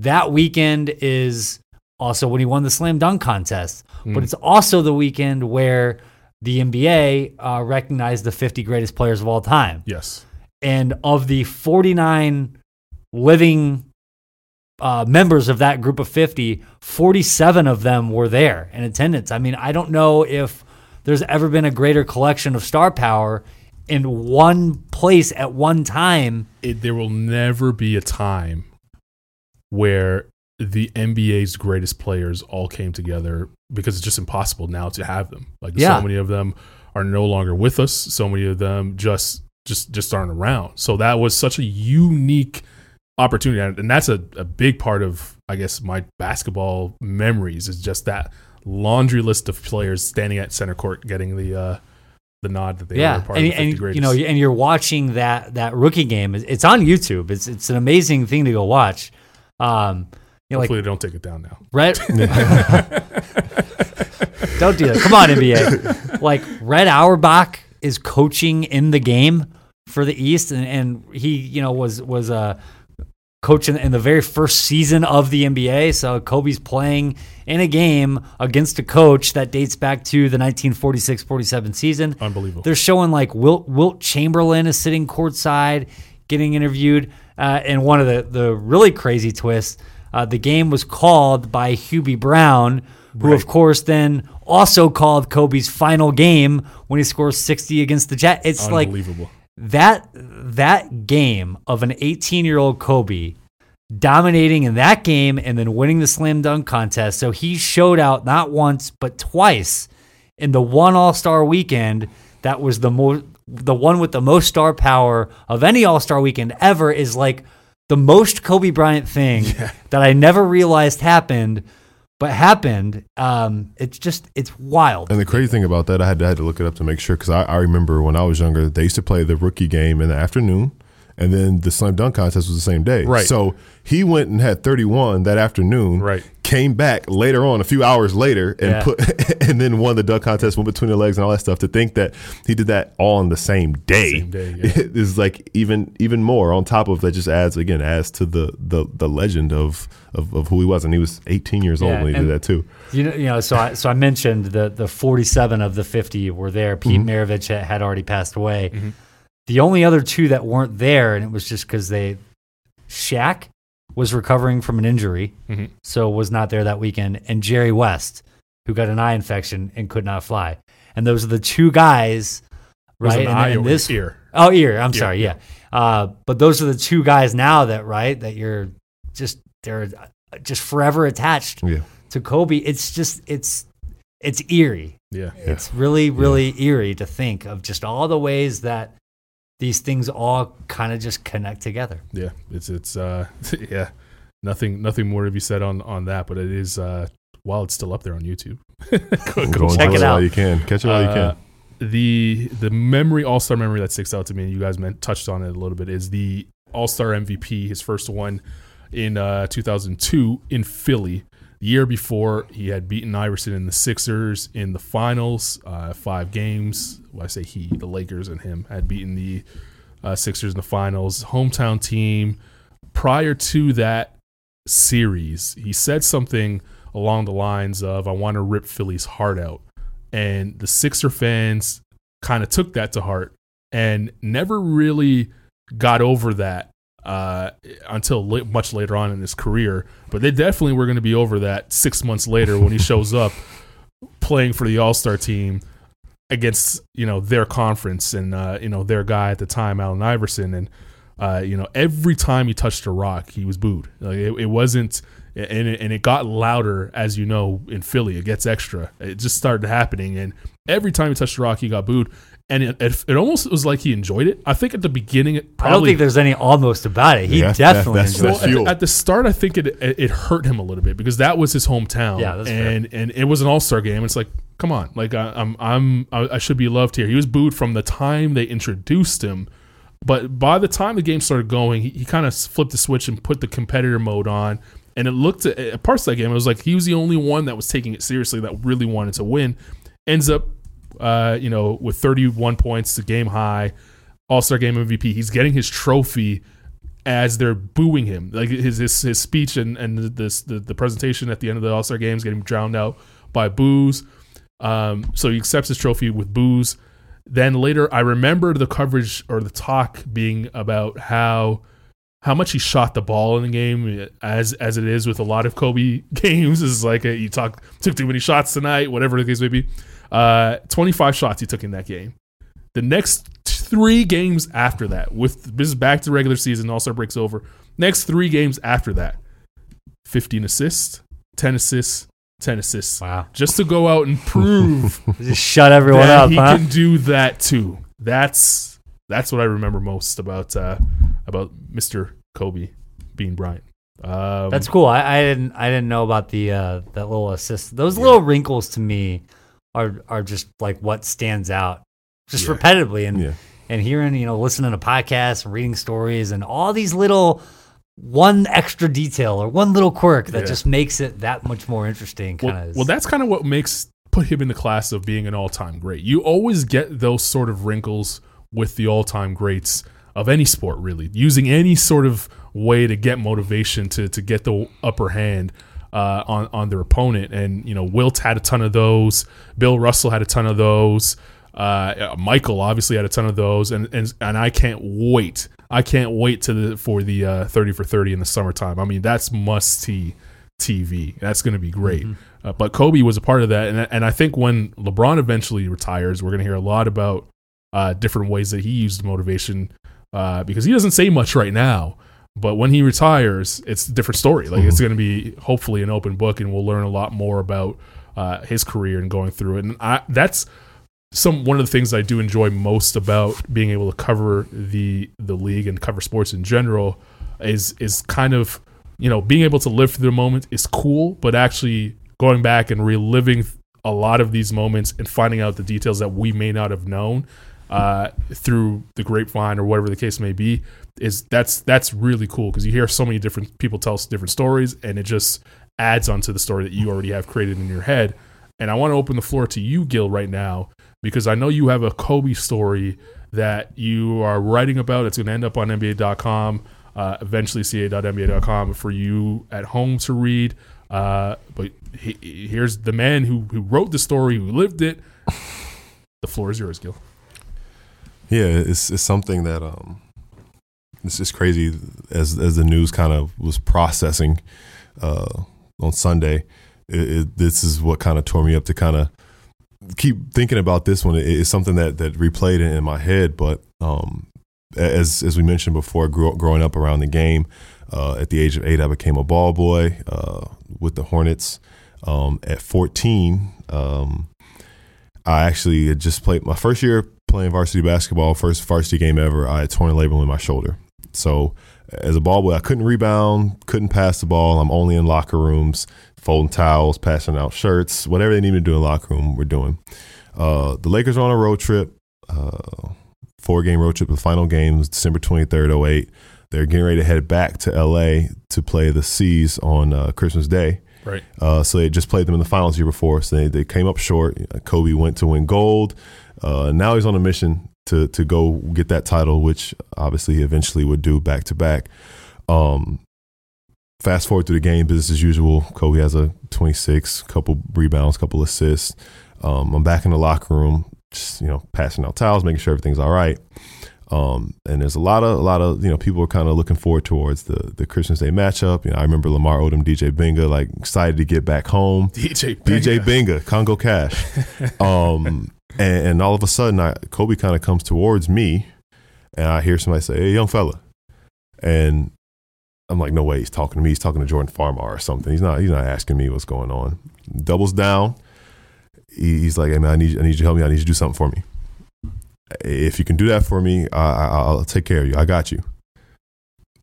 that weekend is also when he won the slam dunk contest, but it's also the weekend where the NBA uh, recognized the 50 greatest players of all time. Yes. And of the 49 living uh, members of that group of 50, 47 of them were there in attendance. I mean, I don't know if there's ever been a greater collection of star power in one place at one time. It, there will never be a time where the NBA's greatest players all came together because it's just impossible now to have them. Like Yeah. so many of them are no longer with us. So many of them just just just aren't around. So that was such a unique opportunity, and that's a, a big part of I guess my basketball memories is just that laundry list of players standing at center court getting the uh, the nod that they were yeah, part and, of the 50 and greatest. you know, and you're watching that that rookie game. It's- It's on YouTube. It's it's an amazing thing to go watch. Um, you know, like Hopefully they don't take it down now. Red. Don't do that. Come on, NBA. Like Red Auerbach is coaching in the game for the East, and, and he, you know, was was a coach in, in the very first season of the NBA. So Kobe's playing in a game against a coach that dates back to the 1946-47 season. Unbelievable. They're showing like Wilt, Wilt Chamberlain is sitting courtside getting interviewed. Uh, and one of the, the really crazy twists, uh, the game was called by Hubie Brown, who, of course, then also called Kobe's final game when he scores 60 against the Jet. It's like that that game of an 18 year old Kobe dominating in that game and then winning the slam dunk contest. So he showed out not once but twice in the one All Star weekend. That was the most the one with the most star power of any All Star weekend ever. Is like the most Kobe Bryant thing that I never realized happened. But happened. Um, it's just it's wild. And the crazy thing about that, I had to, I had to look it up to make sure because I, I remember when I was younger, they used to play the rookie game in the afternoon, and then the slam dunk contest was the same day. Right. So he went and had 31 that afternoon. Right. Came back later on, a few hours later, and Yeah. put and then won the dunk contest, went between the legs and all that stuff. To think that he did that all on the same day, Same day, yeah. is like even even more on top of that. Just adds again adds to the the the legend of of, of who he was, and he was 18 years old when he did that too. You know, you know. So I so I mentioned the the forty seven of the fifty were there. Pete mm-hmm. Maravich had, had already passed away. Mm-hmm. The only other two that weren't there, and it was just because they, Shaq was recovering from an injury, Mhm. so was not there that weekend, and Jerry West, who got an eye infection and could not fly. And those are the two guys, right? an And- this ear? Oh, ear. I'm Yeah, sorry. Yeah. Uh, but those are the two guys now that right that you're just they're just forever attached Yeah. to Kobe. It's just it's it's eerie. Yeah. It's really really eerie to think of just all the ways that these things all kind of just connect together. Yeah, it's it's uh yeah, nothing nothing more to be said on on that, but it is uh while it's still up there on YouTube. go, Go go check enjoy it while out. you can. Catch it while you Uh, can. The the memory All Star memory that sticks out to me, and you guys meant, touched on it a little bit, is the All Star MVP, his first one in uh, 2002 in Philly. The year before, he had beaten Iverson and the Sixers in the finals, uh, five games. Well, I say he, the Lakers and him had beaten the uh, Sixers in the finals. Hometown team. Prior to that series, he said something along the lines of, I want to rip Philly's heart out. And the Sixer fans kind of took that to heart and never really got over that uh, until much later on in his career. But they definitely were going to be over that six months later when he shows up playing for the All Star team against you know their conference and uh, you know their guy at the time, Allen Iverson, and uh, you know every time he touched a rock, he was booed. Like it, it wasn't, and it, and it got louder as you know in Philly. It gets extra. It just started happening, and every time he touched a rock, he got booed. And it, it, it almost was like he enjoyed it. I think at the beginning, it I don't think there's any almost about it. He Yeah, definitely that's- enjoyed well, it. at, the, at the start, I think it, it it hurt him a little bit because that was his hometown. Yeah, that's fair. and and it was an All Star game. It's like, come on, like I, I'm I'm I, I should be loved here. He was booed from the time they introduced him, but by the time the game started going, he, he kind of flipped the switch and put the competitor mode on. And it looked at, at parts of that game, it was like he was the only one that was taking it seriously, that really wanted to win. Ends up, uh, you know, with 31 points, the game high, All Star Game MVP. He's getting his trophy as they're booing him. Like his his, his speech and and this the, the presentation at the end of the All Star games getting drowned out by boos. Um, so he accepts his trophy with boos. Then later, I remember the coverage or the talk being about how how much he shot the ball in the game, as as it is with a lot of Kobe games. Is like a, you talk took too many shots tonight, whatever the case may be. Uh, Twenty five shots he took in that game. The next three games after that, with this is back to regular season, All Star breaks over. Next three games after that, fifteen assists, ten assists, ten assists. Wow. Just to go out and prove Just shut everyone that up, he huh? can do that too. That's that's what I remember most about uh, about Mr. Kobe being Bryant. Um, That's cool. I, I didn't I didn't know about the uh, that little assist. Those little wrinkles to me are are just like what stands out, just Yeah. repetitively and Yeah. and hearing you know listening to podcasts and reading stories and all these little one extra detail or one little quirk that Yeah. just makes it that much more interesting. well, of. well, that's kind of what makes put him in the class of being an all-time great. You always get those sort of wrinkles with the all-time greats of any sport, really, using any sort of way to get motivation to to get the upper hand. Uh, on on their opponent, and you know Wilt had a ton of those. Bill Russell had a ton of those. Uh, Michael obviously had a ton of those, and and and I can't wait. I can't wait to the for the uh, thirty for thirty in the summertime. I mean, that's must see TV. That's going to be great. Uh, but Kobe was a part of that, and and I think when LeBron eventually retires, we're going to hear a lot about uh, different ways that he used motivation uh, because he doesn't say much right now. But when he retires, it's a different story. Like it's going to be hopefully an open book, and we'll learn a lot more about uh, his career and going through it. And I, that's some one of the things I do enjoy most about being able to cover the the league and cover sports in general is is kind of you know being able to live through the moment is cool, but actually going back and reliving a lot of these moments and finding out the details that we may not have known uh, through the grapevine or whatever the case may be is that's that's really cool because you hear so many different people tell different stories and it just adds onto the story that you already have created in your head. And I want to open the floor to you, Gil, right now because I know you have a Kobe story that you are writing about. It's going to end up on NBA.com, uh, eventually ca.nba.com for you at home to read. Uh, but he, here's the man who, who wrote the story, who lived it. The floor is yours, Gil. Yeah, it's it's something that um, it's just crazy as as the news kind of was processing uh, on Sunday. It, it, this is what kind of tore me up to kind of keep thinking about this one. It, it's something that that replayed in, in my head, but um, as as we mentioned before, grew, growing up around the game. Uh, at the age of eight, I became a ball boy uh, with the Hornets. Um, at 14, um, I actually had just played my first year playing varsity basketball, first varsity game ever. I had torn a labrum in my shoulder. So as a ball boy, I couldn't rebound, couldn't pass the ball. I'm only in locker rooms, folding towels, passing out shirts, whatever they need me to do in the locker room, we're doing. Uh, the Lakers are on a road trip, uh, four game road trip. The final game was December 23rd, 08. They're getting ready to head back to LA to play the C's on uh, Christmas Day. Right. Uh, so they just played them in the finals year before. So they, they came up short. Kobe went to win gold. Uh, now he's on a mission to to go get that title, which obviously he eventually would do back to back. Um, fast forward to the game, business as usual. Kobe has a 26, couple rebounds, couple assists. Um, I'm back in the locker room, just you know, passing out towels, making sure everything's all right. Um, and there's a lot of a lot of you know people are kind of looking forward towards the the Christmas Day matchup. You know, I remember Lamar Odom, DJ Mbenga, like excited to get back home. DJ DJ Mbenga, Congo Cash. Um, and, and all of a sudden, I, Kobe kind of comes towards me, and I hear somebody say, "Hey, young fella," and I'm like, "No way, he's talking to me. He's talking to Jordan Farmar or something. He's not. He's not asking me what's going on." Doubles down. He's like, "Hey man, I need I need you to help me. I need you to do something for me. If you can do that for me, I, I'll take care of you. I got you."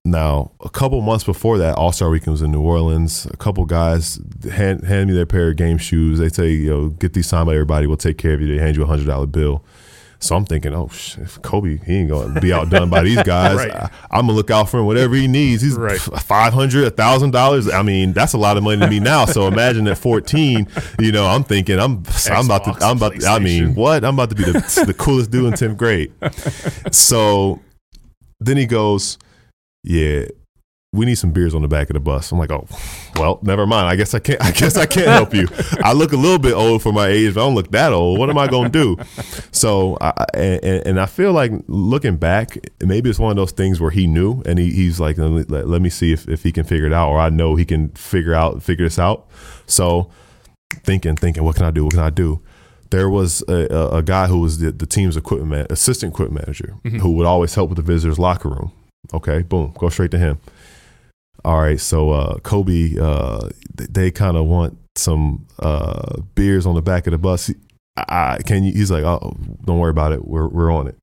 Now, a couple months before that, All Star Weekend was in New Orleans. A couple guys hand, hand me their pair of game shoes. They say, you know, get these signed by everybody. We'll take care of you." They hand you a hundred dollar bill. So I'm thinking, oh, sh- if Kobe, he ain't gonna be outdone by these guys. Right. I, am gonna look out for him, whatever he needs. He's Right. five hundred, a thousand dollars. I mean, that's a lot of money to me now. So imagine at 14, you know, I'm thinking, I'm, I'm about to, I'm about, to, I mean, what? I'm about to be the, the coolest dude in 10th grade. So then he goes, yeah, we need some beers on the back of the bus. I'm like, oh, well, never mind. I guess I can't. I guess I can't help you. I look a little bit old for my age, but I don't look that old. What am I going to do? So, I, and, and I feel like looking back, maybe it's one of those things where he knew, and he, he's like, let, let me see if, if he can figure it out, or I know he can figure out figure this out. So, thinking, thinking, what can I do? What can I do? There was a, a, guy who was the, the team's equipment assistant equipment manager Mhm. who would always help with the visitors' locker room. Okay, boom, go straight to him. All right, so uh, Kobe, uh, they kind of want some uh, beers on the back of the bus. I, I- can you? He's like, oh, don't worry about it. We're we're on it.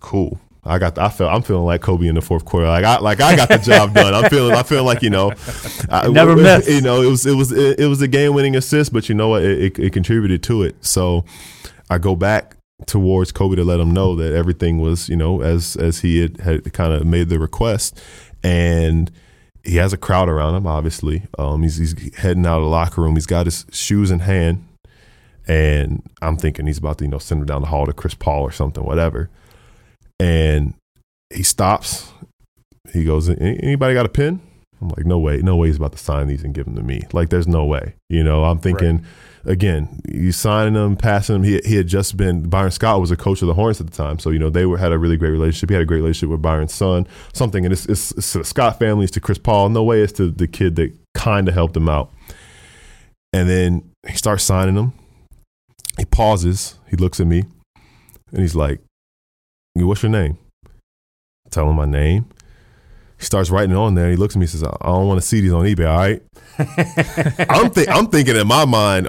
Cool. I got. I felt. I'm feeling like Kobe in the fourth quarter. Like I like I got the job done. I'm feeling. I'm feeling like you know. I, Never w- miss. You know, it was it was it, it was a game winning assist, but you know what? It, it, it contributed to it. So I go back towards Kobe to let him know that everything was you know as as he had, had kind of made the request, and he has a crowd around him. Obviously, um, he's he's heading out of the locker room. He's got his shoes in hand, and I'm thinking he's about to you know send him down the hall to Chris Paul or something, whatever. And he stops. He goes, "Anybody got a pen?" I'm like, "No way, no way he's about to sign these and give them to me." Like, there's no way. You know, I'm thinking. Again, he's signing them, passing them. He, he had just been Byron Scott was a coach of the Hornets at the time, so you know they were had a really great relationship. He had a great relationship with Byron's son, something, and it's, it's, it's to the Scott family, it's to Chris Paul. No way it's to the kid that kind of helped him out. And then he starts signing them. He pauses. He looks at me, and he's like, "What's your name?" I tell him my name. He starts writing on there. And he looks at me and says, "I don't want to see these on eBay. All right." I'm think I'm thinking in my mind,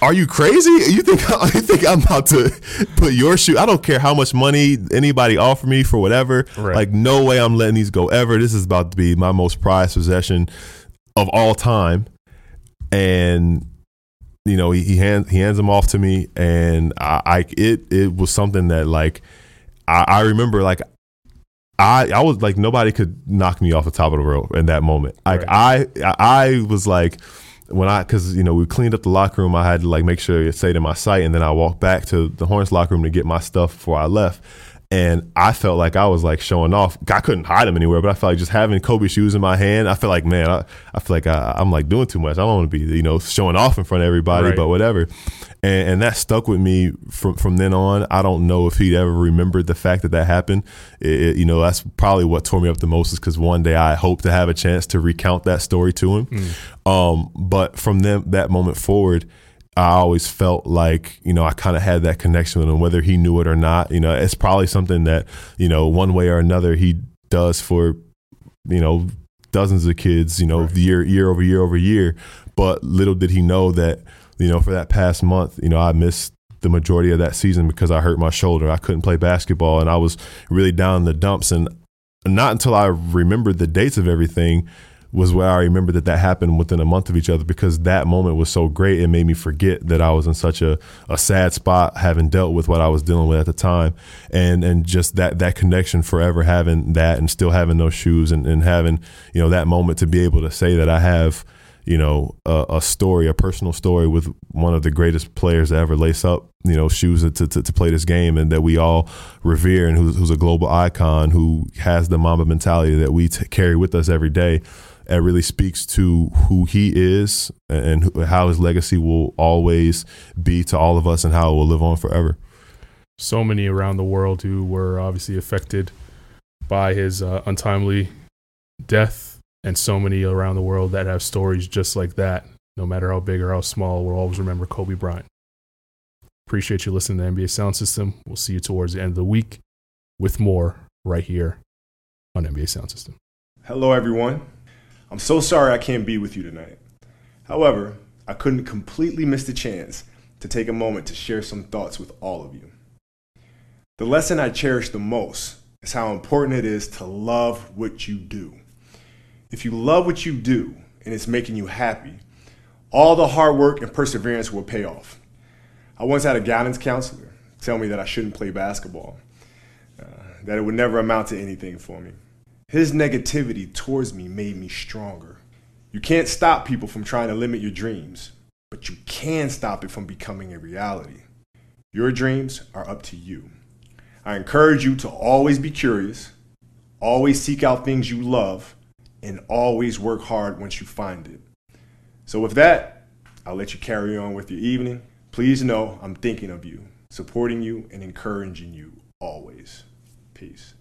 are you crazy? You think you think I'm about to put your shoe? I don't care how much money anybody offer me for whatever. Right. Like no way I'm letting these go ever. This is about to be my most prized possession of all time. And you know, he, he hands he hands them off to me, and I, I it it was something that like I, I remember like I I was like nobody could knock me off the top of the world in that moment. Like I I was like when I because you know we cleaned up the locker room, I had to like make sure it stayed in my sight, and then I walked back to the Hornets locker room to get my stuff before I left. And I felt like I was like showing off. I couldn't hide them anywhere, but I felt like just having Kobe shoes in my hand. I feel like, man, I, I feel like I, I'm like doing too much. I don't want to be, you know, showing off in front of everybody, Right. but whatever. And, and that stuck with me from from then on. I don't know if he'd ever remembered the fact that that happened. It, it- you know, that's probably what tore me up the most is because one day I hope to have a chance to recount that story to him. Um, but from them that moment forward, I always felt like you know I kind of had that connection with him, whether he knew it or not. You know, it's probably something that you know one way or another he does for you know dozens of kids. You know, year year over year over year. But little did he know that you know for that past month, you know I missed the majority of that season because I hurt my shoulder. I couldn't play basketball, and I was really down in the dumps. And not until I remembered the dates of everything was where I remember that that happened within a month of each other because that moment was so great. It made me forget that I was in such a, a sad spot having dealt with what I was dealing with at the time. And and just that that connection forever having that and still having those shoes and, and having, you know, that moment to be able to say that I have, you know, a, a story, a personal story with one of the greatest players to ever lace up, you know, shoes to, to, to play this game and that we all revere and who's, who's a global icon who has the Mamba mentality that we t- carry with us every day. It really speaks to who he is and who- how his legacy will always be to all of us and how it will live on forever. so many around the world who were obviously affected by his uh, untimely death, and so many around the world that have stories just like that. No matter how big or how small, we'll always remember Kobe Bryant. Appreciate you listening to NBA Sound System. We'll see you towards the end of the week with more right here on NBA Sound System. Hello, everyone. I'm so sorry I can't be with you tonight. However, I couldn't completely miss the chance to take a moment to share some thoughts with all of you. The lesson I cherish the most is how important it is to love what you do. If you love what you do and it's making you happy, all the hard work and perseverance will pay off. I once had a guidance counselor tell me that I shouldn't play basketball, uh, that it would never amount to anything for me. His negativity towards me made me stronger. You can't stop people from trying to limit your dreams, but you can stop it from becoming a reality. Your dreams are up to you. I encourage you to always be curious, Always seek out things you love and always work hard once you find it. So, with that, I'll let you carry on with your evening. Please know I'm thinking of you, supporting you, and encouraging you always. Peace.